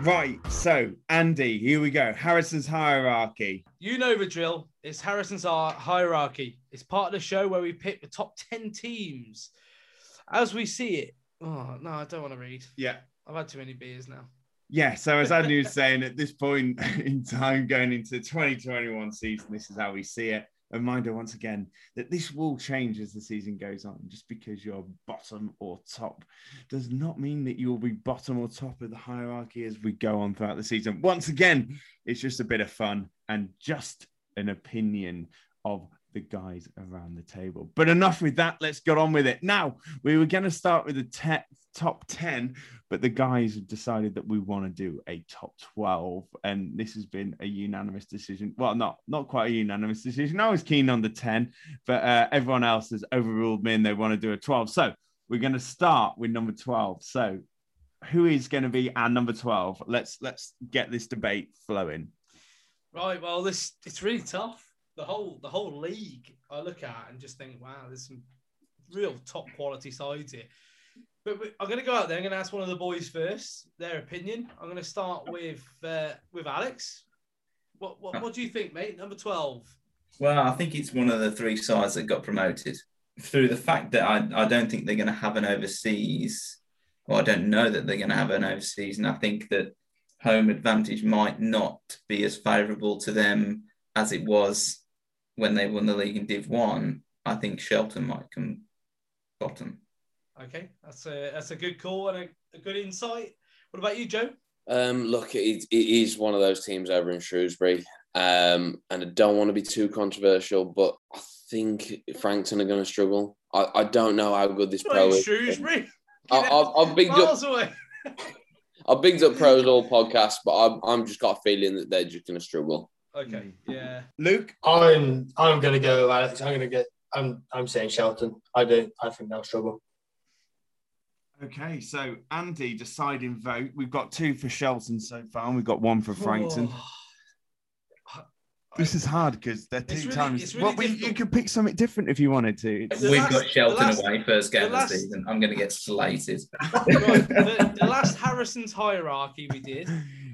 Right, so Andy, here we go. Harrison's hierarchy. You know the drill. It's Harrison's Hierarchy. It's part of the show where we pick the top 10 teams as we see it. Oh, no, I don't want to read. Yeah. I've had too many beers now. Yeah, so as Andy was saying, at this point in time, going into the 2021 season, this is how we see it. A reminder once again that this will change as the season goes on. Just because you're bottom or top does not mean that you will be bottom or top of the hierarchy as we go on throughout the season. Once again, it's just a bit of fun and just an opinion of the guys around the table. But enough with that. Let's get on with it. Now, we were going to start with the te- top 10, but the guys have decided that we want to do a top 12. And this has been a unanimous decision. Well, not, not quite a unanimous decision. I was keen on the 10, but uh, everyone else has overruled me and they want to do a 12. So we're going to start with number 12. So who is going to be our number 12? Let's let's get this debate flowing. Right. Well, this it's really tough. The whole the whole league I look at and just think, wow, there's some real top quality sides here. But I'm going to go out there. I'm going to ask one of the boys first their opinion. I'm going to start with uh, with Alex. What, what what do you think, mate? Number twelve. Well, I think it's one of the three sides that got promoted through the fact that I, I don't think they're going to have an overseas, or I don't know that they're going to have an overseas. And I think that home advantage might not be as favourable to them as it was when they won the league in Div 1. I think Shelton might come bottom. Okay, that's a that's a good call and a, a good insight. What about you, Joe? Um, look, it, it is one of those teams over in Shrewsbury, um, and I don't want to be too controversial, but I think Frankton are going to struggle. I, I don't know how good this Not pro is. Shrewsbury. I, I've, I've bigged up, away. I've bigged up pros all podcast, but I'm, I'm just got a feeling that they're just going to struggle. Okay, hmm. yeah. Luke? I'm I'm gonna go Alex. I'm gonna get I'm I'm saying Shelton. I do. I think they'll struggle. Okay, so Andy, deciding vote. We've got two for Shelton so far, and we've got one for Frankton. Oh. This is hard because they're two really- times. really well, we- you could pick something different if you wanted to. It's- We've last- got Shelton last- away first game the of the season. I'm going to get slated. right, the, the last Harrison's hierarchy we did,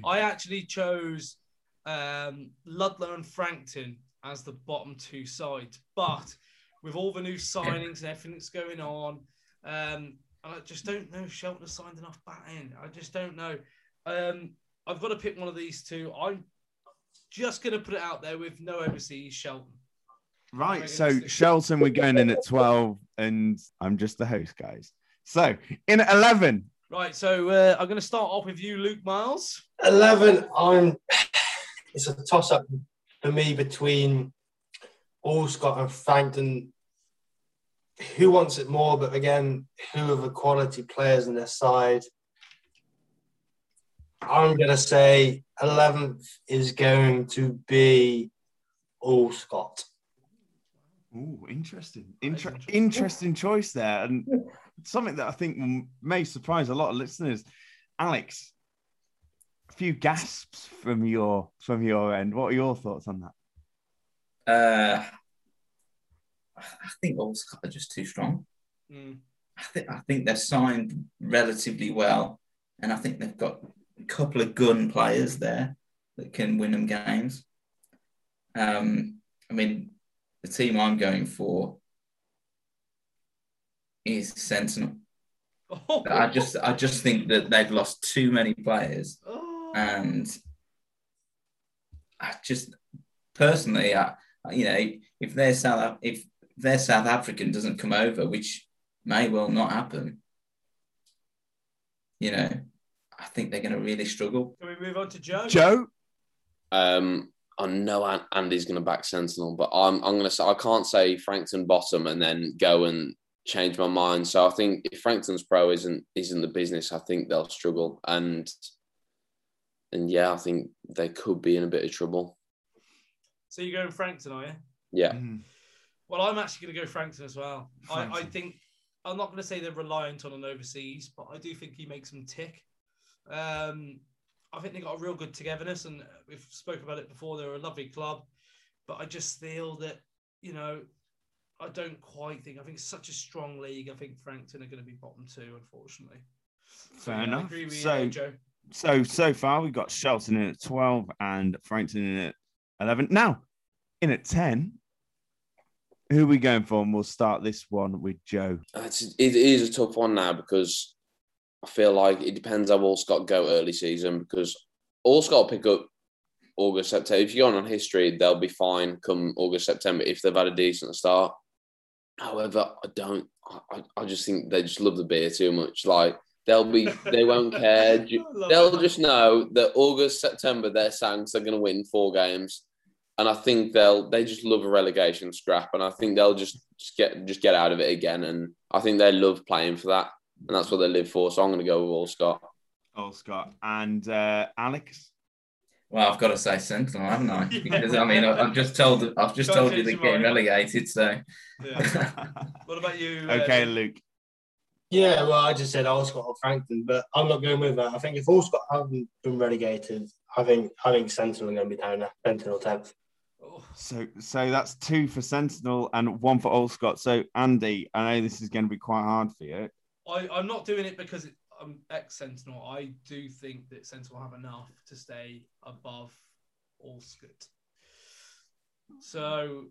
I actually chose um, Ludlow and Frankton as the bottom two sides. But with all the new signings and everything that's going on, um, I just don't know if Shelton has signed enough back end. I just don't know. Um, I've got to pick one of these two. I'm just going to put it out there with no overseas Shelton. Right. So Shelton, we're going in at 12, and I'm just the host, guys. So in at 11, Right, so uh, I'm going to start off with you, Luke Miles. 11, I'm. It's a toss up for me between Allscott and Frankton. Who wants it more? But again, who are the quality players in their side? I'm going to say 11th is going to be Allscott. Oh, interesting. Inter- interesting. interesting choice there. And something that I think may surprise a lot of listeners. Alex, a few gasps from your from your end. What are your thoughts on that? Uh, I think Allscott are just too strong. Mm. I think I think they're signed relatively well, and I think they've got a couple of gun players there that can win them games. Um, I mean, the team I'm going for is Sentinel. Oh, I just I just think that they've lost too many players, Oh. And I just personally, I you know, if their South if their South African doesn't come over, which may well not happen, you know, I think they're going to really struggle. Can we move on to Joe? Joe, Um, I know Andy's going to back Sentinel, but I'm I'm going to say I can't say Frankton bottom and then go and change my mind. So I think if Frankton's pro isn't isn't the business, I think they'll struggle and and yeah, I think they could be in a bit of trouble. So you're going Frankton, are you? Yeah, Mm, Well, I'm actually going to go Frankton as well. I, I think I'm not going to say they're reliant on an overseas, but I do think he makes them tick. Um, I think they got a real good togetherness, and we've spoke about it before. They're a lovely club, but I just feel that you know, I don't quite think. I think it's such a strong league. I think Frankton are going to be bottom two, unfortunately. So, Fair yeah, I enough. agree with you So- Joe. So so far we've got Shelton in at 12 and Frankton in at 11. Now, in at 10, who are we going for? And we'll start this one with Joe. Uh, it's, it is a tough one now because I feel like it depends how Allscott go early season because Allscott will pick up August, September. If you're on history, they'll be fine come August, September if they've had a decent start. However, I don't. I, I just think they just love the beer too much. Like they'll be, they won't care. Ju- I love They'll that. just know that August, September, their Saints are going to win four games, and I think they'll they just love a relegation scrap, and I think they'll just, just get just get out of it again, and I think they love playing for that, and that's what they live for. So I'm going to go with Allscott. All Scott. And uh, Alex? Well, I've got to say Sentinel, haven't I? Yeah. Because I mean, I- I've just told I've just Can't told you change they're your getting relegated, so Yeah. What about you? uh, okay, Luke. Yeah, well, I just said Allscott or Frankton, but I'm not going with that. I think if Allscott haven't been relegated, I think I think Sentinel are going to be down there, Sentinel 10th. oh, So so that's two for Sentinel and one for Allscott. So Andy, I know this is going to be quite hard for you. I, I'm not doing it because it, I'm ex Sentinel. I do think that Sentinel have enough to stay above Allscott. So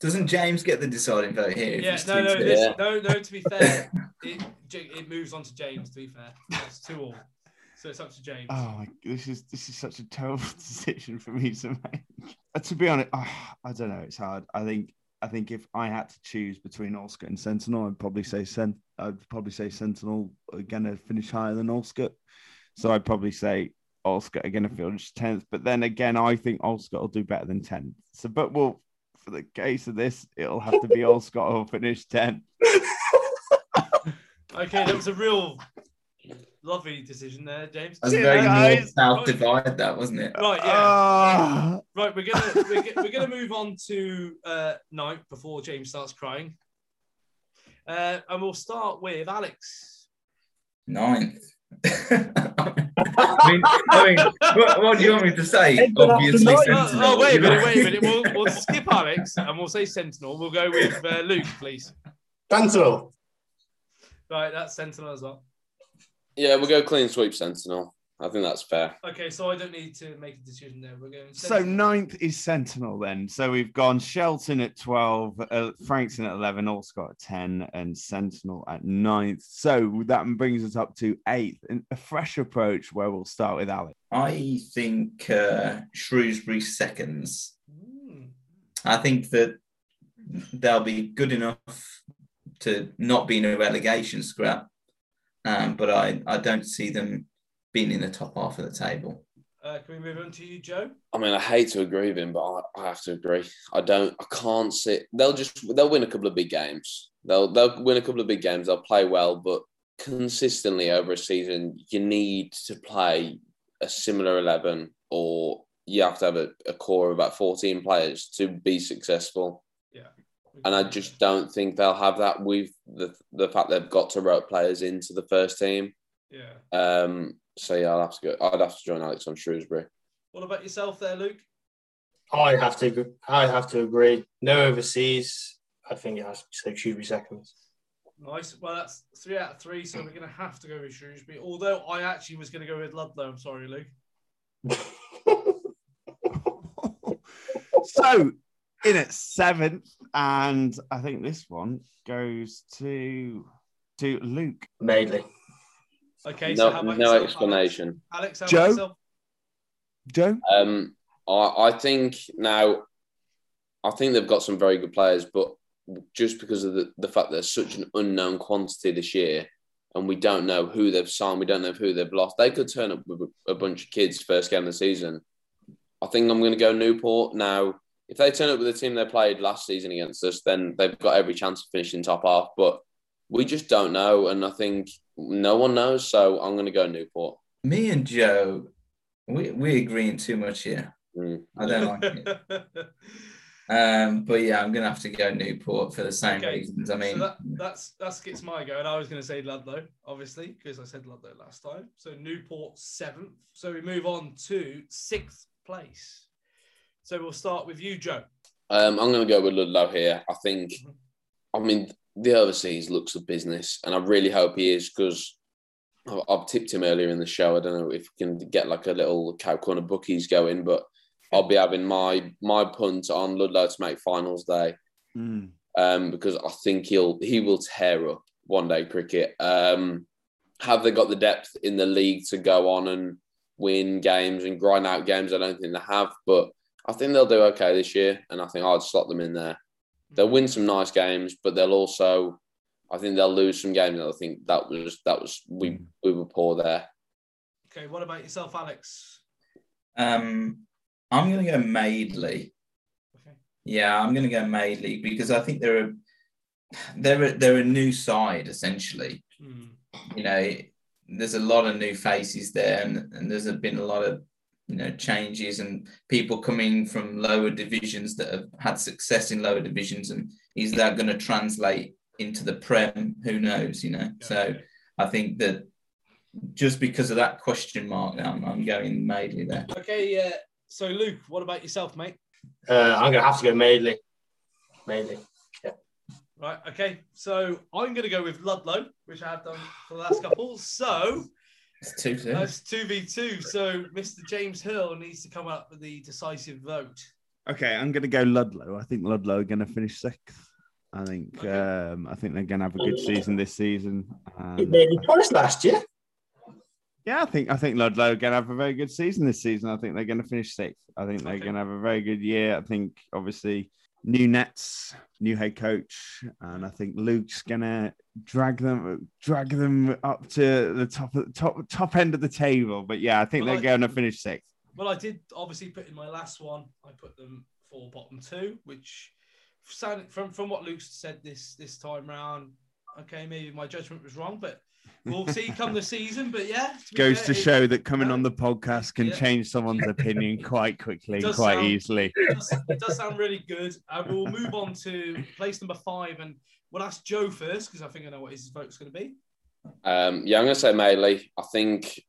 doesn't James get the deciding vote here? if yeah, no, no, to- this, Yeah. no, no. To be fair, it it moves on to James. To be fair, it's two all. So it's up to James. Oh, my, this is this is such a terrible decision for me to make. Uh, to be honest, ah, I don't know. It's hard. I think I think if I had to choose between Allscott and Sentinel, I'd probably say Sen. I'd probably say Sentinel are going to finish higher than Allscott. So I'd probably say Allscott are going to finish tenth. But then again, I think Allscott will do better than tenth. So, but well, for the case of this, it'll have to be Allscott who'll finish tenth. Okay, that was a real lovely decision there, James. That was a very you north guys. south divide, that wasn't it? Right, yeah. Ah. Right, we're gonna we're, go- we're gonna move on to uh, night before James starts crying, uh, and we'll start with Alex. Ninth. I mean, I mean what, what do you want me to say? Obviously, Oh, Sentinel. oh, wait a minute, wait a minute. We'll, we'll skip Alex and we'll say Sentinel. We'll go with uh, Luke, please. Sentinel. Right, that's Sentinel as well. Yeah, we'll go clean sweep Sentinel. I think that's fair. Okay, so I don't need to make a decision there. We're going. So ninth is Sentinel then. So we've gone Shelton at 12, uh, Frankton at 11, Allscott at 10, and Sentinel at ninth. So that brings us up to eighth. And a fresh approach where we'll start with Alex. I think uh, Shrewsbury seconds. Hmm. I think that they'll be good enough to not be in a relegation scrap, um, but I, I don't see them being in the top half of the table. Uh, can we move on to you, Joe? I mean, I hate to agree with him, but I, I have to agree. I don't. I can't sit. They'll just. They'll win a couple of big games. They'll. They'll win a couple of big games. They'll play well, but consistently over a season, you need to play a similar eleven, or you have to have a, a core of about fourteen players to be successful. Yeah. And I just don't think they'll have that with the the fact they've got to rope players into the first team. Yeah. Um. So yeah, I'll have to go. I'd have to join Alex on Shrewsbury. What about yourself there, Luke? I have to. agree- I have to agree. No overseas. I think it has to be so Shrewsbury seconds. Nice. Well, that's three out of three, so we're going to have to go with Shrewsbury. Although I actually was going to go with Ludlow. I'm sorry, Luke. so in at seventh, and I think this one goes to to Luke. Maidley. Okay, so how No, about no yourself, explanation. Alex, Alex how Joe? yourself? Joe? Um, I, I think now, I think they've got some very good players, but just because of the, the fact there's such an unknown quantity this year, and we don't know who they've signed, we don't know who they've lost. They could turn up with a, a bunch of kids first game of the season. I think I'm going to go Newport now. If they turn up with the team they played last season against us, then they've got every chance of finishing top half. But we just don't know, and I think no one knows. So I'm going to go Newport. Me and Joe, we we agreeing too much here. Mm. I don't like it. Um, but yeah, I'm gonna have to go Newport for the same Okay, reasons. I mean, so that, that's that's gets my go, and I was going to say Ludlow, obviously, because I said Ludlow last time. So Newport seventh. So we move on to sixth place. So we'll start with you, Joe. Um, I'm going to go with Ludlow here. I think, I mean, the overseas looks a business, and I really hope he is because I've, I've tipped him earlier in the show. I don't know if we can get like a little cow corner bookies going, but I'll be having my my punt on Ludlow to make finals day Mm. um, because I think he'll he will tear up one day cricket. Um, have they got the depth in the league to go on and win games and grind out games? I don't think they have, but I think they'll do okay this year, and I think I'd slot them in there. They'll win some nice games, but they'll also, I think they'll lose some games. And I think that was that was we we were poor there. Okay, what about yourself, Alex? um, I'm gonna go Maidley. Okay. Yeah, I'm gonna go Maidley because I think they're a they're a, they're a new side essentially. Hmm. You know, there's a lot of new faces there, and, and there's been a lot of you know changes and people coming from lower divisions that have had success in lower divisions, and is that going to translate into the Prem? Who knows? You know, Yeah, so. I think that just because of that question mark, I'm, I'm going Maidley there. Okay, yeah. So Luke, what about yourself, mate? Uh, I'm going to have to go Maidley. Maidley. Yeah. Right. Okay. So I'm going to go with Ludlow, which I have done for the last couple. So It's two two. that's two v two. So Mr. James Hill needs to come up with the decisive vote. Okay, I'm going to go Ludlow. I think Ludlow are going to finish sixth. I think Okay. um, I think they're going to have a good season this season. It And, made me twice last year. yeah, I think I think Ludlow are going to have a very good season this season. I think they're going to finish sixth. I think they're Okay. going to have a very good year. I think obviously new nets, new head coach, and I think Luke's going to drag them drag them up to the top of the top top end of the table. But yeah, I think Well, they're I- going to finish sixth. Well, I did obviously put in my last one. I put them for bottom two, which sounded from from what Luke said this this time round. Okay, maybe my judgment was wrong, but we'll see come the season. But yeah, to Goes fair, to it- show that coming on the podcast can Yeah. change someone's opinion quite quickly, quite sound- easily. it does, it does sound really good. Uh, we'll move on to place number five, and we'll ask Joe first because I think I know what his vote's going to be. Um, yeah, I'm going to say Maidley. I think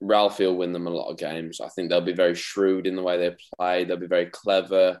Ralphie will win them a lot of games. I think they'll be very shrewd in the way they play. They'll be very clever.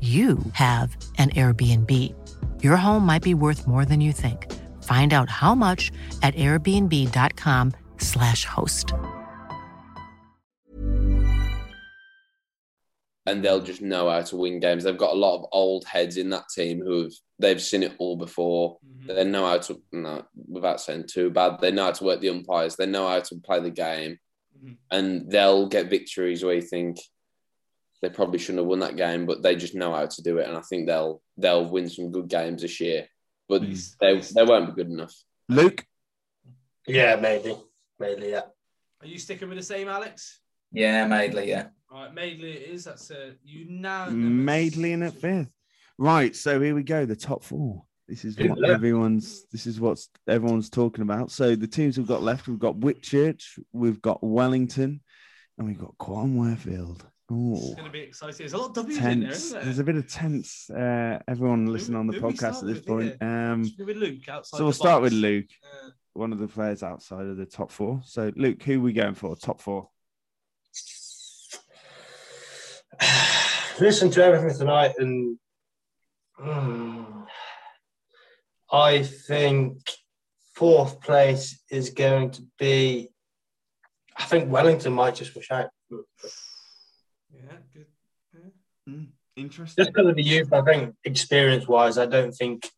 you have an Airbnb. Your home might be worth more than you think. Find out how much at airbnb.com/slash host. and they'll just know how to win games. They've got a lot of old heads in that team who have they've seen it all before. Mm-hmm. They know how to no, without saying too bad. They know how to work the umpires. They know how to play the game, Mhm. and they'll get victories where you think they probably shouldn't have won that game, but they just know how to do it. And I think they'll they'll win some good games this year, but Mm. they they won't be good enough. Luke, Yeah, maybe. Maybe, yeah. Are you sticking with the same, Alex? Yeah, Maidley, yeah. All right, Maidley it is. That's a unanimous. Maidley in at fifth. Right, so here we go. The top four. This is what everyone's. This is what everyone's talking about. So the teams we've got left, we've got Whitchurch, we've got Wellington, and we've got Quam Warefield. It's Oh, going to be exciting. There's a lot of W's in there, tense. isn't There's a bit of tense. Uh, everyone listening on the podcast at this with point. Um, with Luke outside. so we'll the start with? Luke, Uh, one of the players outside of the top four. So Luke, who are we going for? Top four. Listen to everything tonight, and mm, I think fourth place is going to be. I think Wellington might just push out. Yeah, good. Hmm, interesting. Just because of the youth, I think experience wise, I don't think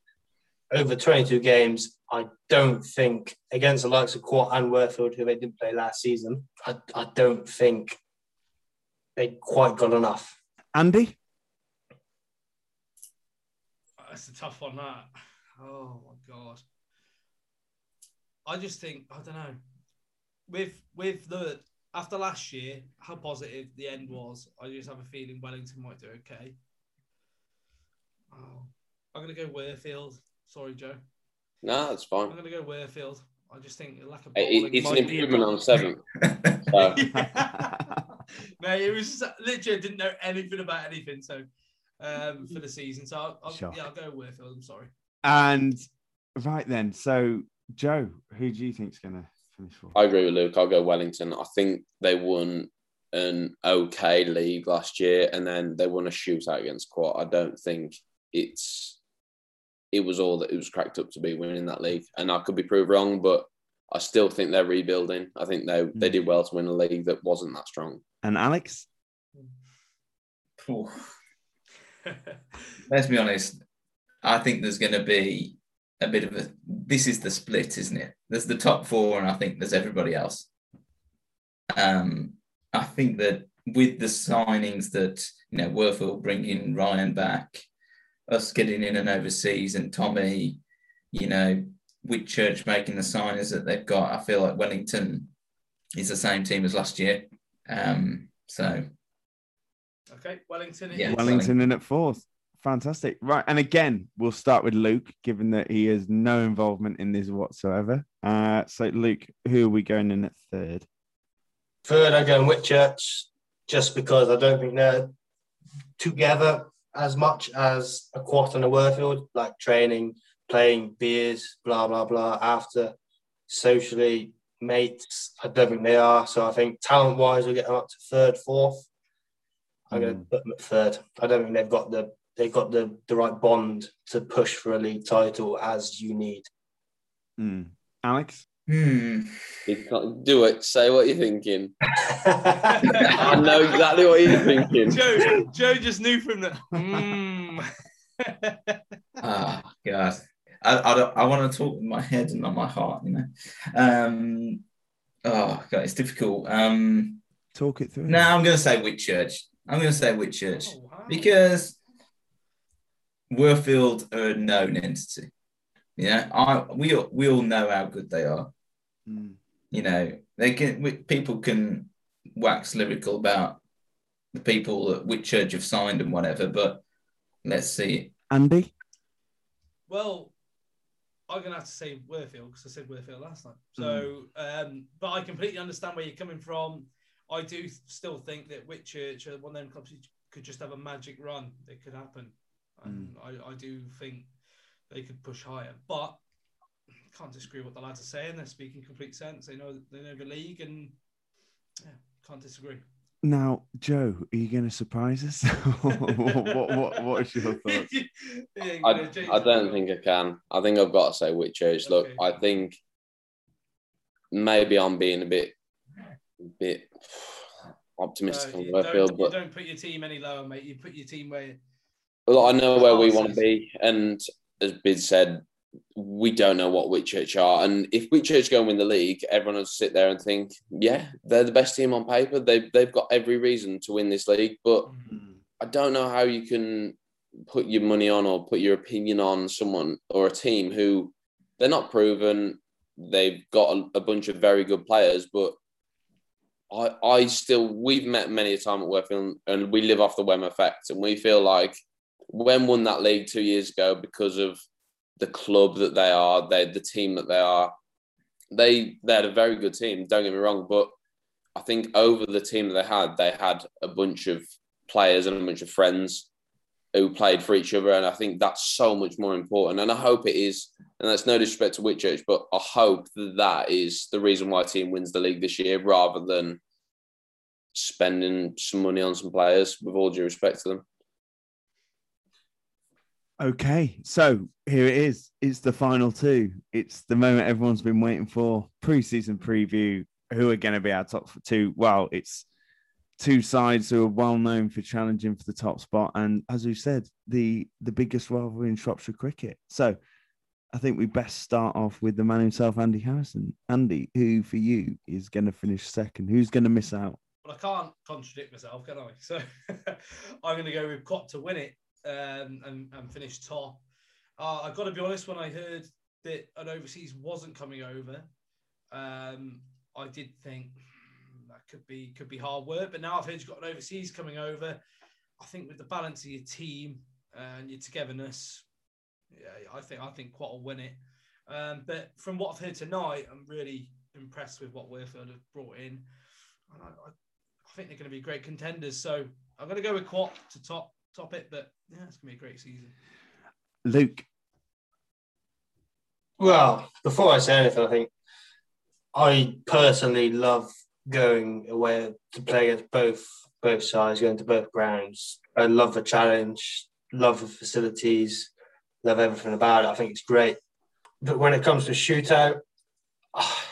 over 22 games, I don't think against the likes of Court and Worfield, who they didn't play last season, I, I don't think they quite got enough. Andy. That's a tough one. That. Oh my god. I just think I don't know. With with the after last year, how positive the end was, I just have a feeling Wellington might do okay. Oh, I'm gonna go Worfield. Sorry, Joe. No, that's fine. I'm gonna go Worfield. I just think lack of It- it's an might be a improvement on seven. So, Mate, it was just, literally I didn't know anything about anything. So um, for the season, so I'll, I'll, Sure. yeah, I'll go Worfield. I'm sorry. And right then, so Joe, who do you think's going to finish fourth? I agree with Luke. I'll go Wellington. I think they won an okay league last year, and then they won a shootout against Quat. I don't think it's it was all that it was cracked up to be winning that league, and I could be proved wrong, but I still think they're rebuilding. I think they they did well to win a league that wasn't that strong. And Alex? Let's be honest. I think there's going to be a bit of a. This is the split, isn't it? There's the top four, and I think there's everybody else. Um, I think that with the signings that you know, Worfield bringing Ryan back, us getting in and overseas, and Tommy, you know, Whitchurch making the signings that they've got, I feel like Wellington is the same team as last year. Um, so Okay, Wellington. it Yeah. Wellington in at fourth. Fantastic. Right. And again, we'll start with Luke, given that he has no involvement in this whatsoever. Uh, so, Luke, who are we going in at third? Third, I go in Whitchurch just because I don't think they're together as much as a Quat and a Worfield, like training, playing beers, blah, blah, blah, after socially mates. I don't think they are. So I think talent wise, we'll get them up to third, fourth. I'm going to Mm. put them at third. I don't think they've got the they've got the, the right bond to push for a league title as you need. Mm. Alex? Hmm. You can't do it. Say what you're thinking. I know exactly what you're thinking. Joe, Joe just knew from the. Mm. Ah, God. I, I, I want to talk with my head and not my heart, you know. Um, oh, God, it's difficult. Um, Talk it through. no, I'm going to say Whitchurch. I'm going to say Whitchurch Oh, wow. because Worfield are a known entity. Yeah, I we all, we all know how good they are. Mm. You know, they can we- people can wax lyrical about the people that Whitchurch have signed and whatever, but let's see. Andy? Well, I'm gonna have to say Worfield because I said Worfield last time. So, um, but I completely understand where you're coming from. I do still think that Whitchurch are one of them clubs could just have a magic run. It could happen, and I, I do think they could push higher. But can't disagree what the lads are saying. They're speaking complete sense. They know they know the league, and yeah, can't disagree. Now, Joe, are you going to surprise us? what, what, what, what's your thoughts? Yeah, I, I don't think I can. I think I've got to say Whitchurch. Look, Okay. I think maybe I'm being a bit, a bit optimistic Uh, on you, Worfield, you but don't put your team any lower, mate. You put your team where Well, I know where we want to be, and as Bid said, we don't know what Whitchurch are. And if Whitchurch go and win the league, everyone will sit there and think, yeah, they're the best team on paper. They've they've got every reason to win this league. But mm-hmm. I don't know how you can put your money on or put your opinion on someone or a team who they're not proven. They've got a, a bunch of very good players, but I I still we've met many a time at Worfield and we live off the Wem effect, and we feel like Wem won that league two years ago because of the club that they are, they the team that they are. They they had a very good team. Don't get me wrong, but I think over the team that they had, they had a bunch of players and a bunch of friends who played for each other, and I think that's so much more important. And I hope it is. And that's no disrespect to Whitchurch, but I hope that that is the reason why a team wins the league this year, rather than spending some money on some players. With all due respect to them. Okay, so here it is. It's the final two. It's the moment everyone's been waiting for. Preseason preview. Who are going to be our top two? Well, it's two sides who are well known for challenging for the top spot, and as we said, the the biggest rivalry in Shropshire cricket. So, I think we best start off with the man himself, Andy Harrison. Andy, who for you is going to finish second? Who's going to miss out? Well, I can't contradict myself, can I? So I'm going to go with Cot to win it um, and, and finish top. Uh, I've got to be honest, when I heard that an overseas wasn't coming over, um, I did think "Hmm, that could be could be hard work. But now I've heard you've got an overseas coming over. I think with the balance of your team and your togetherness, yeah, I think I think Quat will win it. Um, but from what I've heard tonight, I'm really impressed with what Worfield have brought in. And I, I, I think they're going to be great contenders. So I'm going to go with Quat to top top it. But yeah, it's going to be a great season. Luke. Well, before I say anything, I think I personally love going away to play against both both sides, going to both grounds. I love the challenge, love the facilities, love everything about it. I think it's great. But when it comes to shootout, ah,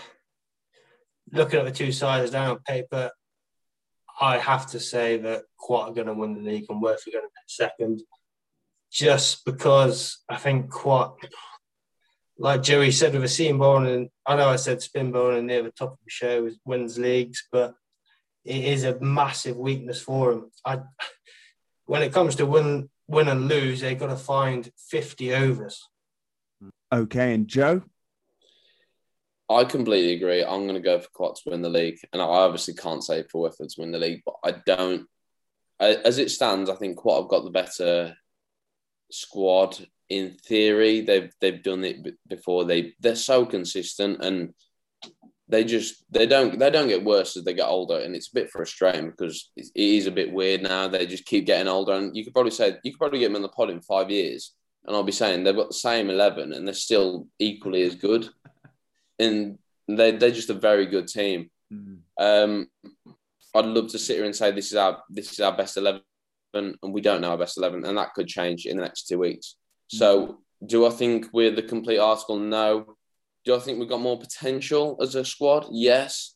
looking at the two sides down on paper, I have to say that Quat are going to win the league and Worth are going to be second, just because I think Quat like Joey said with a seam and I know I said spin bowling near the top of the show is wins leagues, but it is a massive weakness for him. I, when it comes to win, win and lose, they've got to find 50 overs. Okay, and Joe. I completely agree. I'm going to go for Quat to win the league, and I obviously can't say for Worfield to win the league, but I don't. As it stands, I think Quat have got the better squad. In theory, they've they've done it before. They they're so consistent, and they just they don't they don't get worse as they get older, and it's a bit frustrating because it it is a bit weird now. They just keep getting older, and you could probably say you could probably get them in the pod in five years, and I'll be saying they've got the same eleven, and they're still equally as good and they they're just a very good team. Um, I'd love to sit here and say this is our this is our best eleven, and we don't know our best eleven, and that could change in the next two weeks. So, do I think we're the complete article? No, Do I think we've got more potential as a squad? Yes,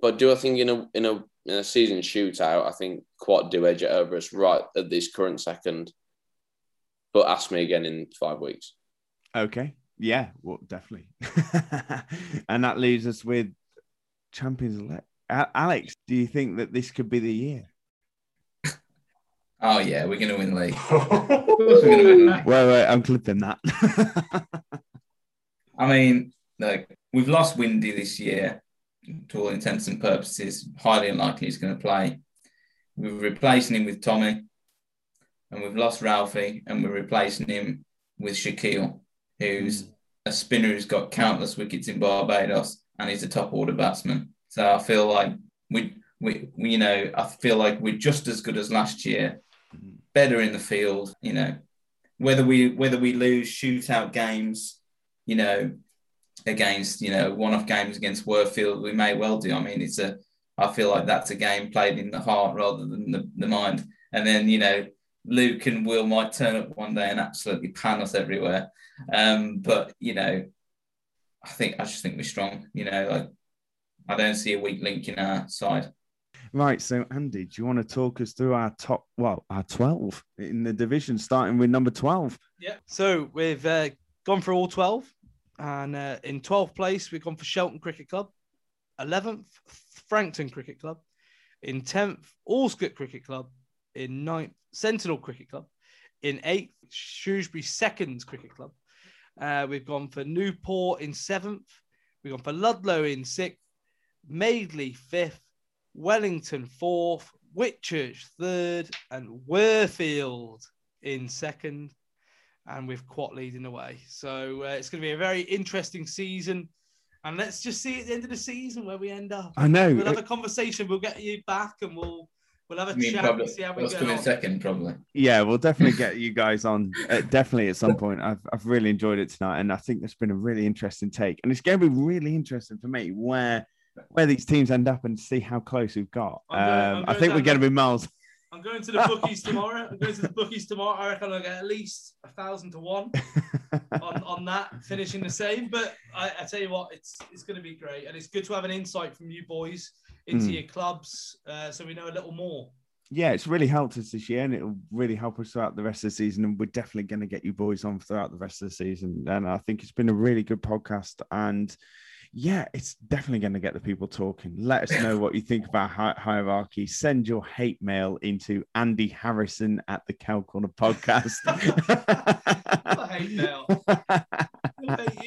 but do I think in a in a in a season shootout, I think Quat do edge it over us right at this current second. But ask me again in five weeks. Okay. Yeah, well, definitely. and that leaves us with Champions League. Alex, do you think that this could be the year? Oh yeah, we're gonna win the league. of gonna win league. Wait, wait, I'm clipping that. I mean, like we've lost Windy this year to all intents and purposes. Highly unlikely he's going to play. We're replacing him with Tommy, and we've lost Ralphie, and we're replacing him with Shaquille, who's mm. a spinner who's got countless wickets in Barbados, and he's a top order batsman. So I feel like we, we, we you know, I feel like we're just as good as last year, mm. better in the field. You know, whether we whether we lose shootout games, you know, against you know one-off games against Worfield, we may well do. I mean, it's a I feel like that's a game played in the heart rather than the, the mind. And then you know Luke and Will might turn up one day and absolutely pan us everywhere. Um, but you know, I think I just think we're strong. You know, like I don't see a weak link in our side. Right. So, Andy, do you want to talk us through our top, well, our 12 in the division, starting with number 12? Yeah. So, we've uh, gone for all 12. And uh, in 12th place, we've gone for Shelton Cricket Club. 11th, Frankton Cricket Club. In 10th, Allscott Cricket Club. In ninth, Sentinel Cricket Club. In 8th, Shrewsbury Seconds Cricket Club. Uh, we've gone for Newport in 7th. We've gone for Ludlow in 6th. Maidley 5th. Wellington 4th. Whitchurch 3rd. And Worfield in 2nd and with Quat leading the way. So uh, it's going to be a very interesting season. And let's just see at the end of the season where we end up. I know. We'll have a conversation. We'll get you back and we'll we'll have a mean, chat probably, and see how we let's get come on. in second, probably. Yeah, we'll definitely get you guys on. Uh, definitely at some point. I've, I've really enjoyed it tonight, and I think that's been a really interesting take. And it's going to be really interesting for me where where these teams end up and see how close we've got. I'm going- Um, I think we're going to be miles. I'm going to the bookies tomorrow. I'm going to the bookies tomorrow. I reckon I'll get at least a thousand to one on, on that, finishing the same. But I, I tell you what, it's it's going to be great, and it's good to have an insight from you boys into Mm. your clubs, uh, so we know a little more. yeah, it's really helped us this year, and it'll really help us throughout the rest of the season. And we're definitely going to get you boys on throughout the rest of the season. And I think it's been a really good podcast. And yeah, it's definitely going to get the people talking. Let us know what you think about hi- hierarchy. Send your hate mail into Andy Harrison at the Cow Corner podcast. Hate now.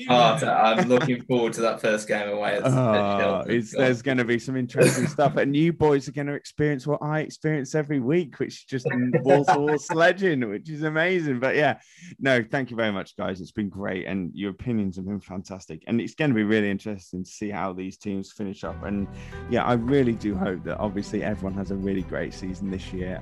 I hate you, man. so I'm looking forward to that first game away. Oh, there's going to be some interesting stuff, and you boys are going to experience what I experience every week, which is just wall sledging, which is amazing. But yeah, no, thank you very much, guys. It's been great, and your opinions have been fantastic, and it's going to be really interesting to see how these teams finish up. And yeah, I really do hope that obviously everyone has a really great season this year.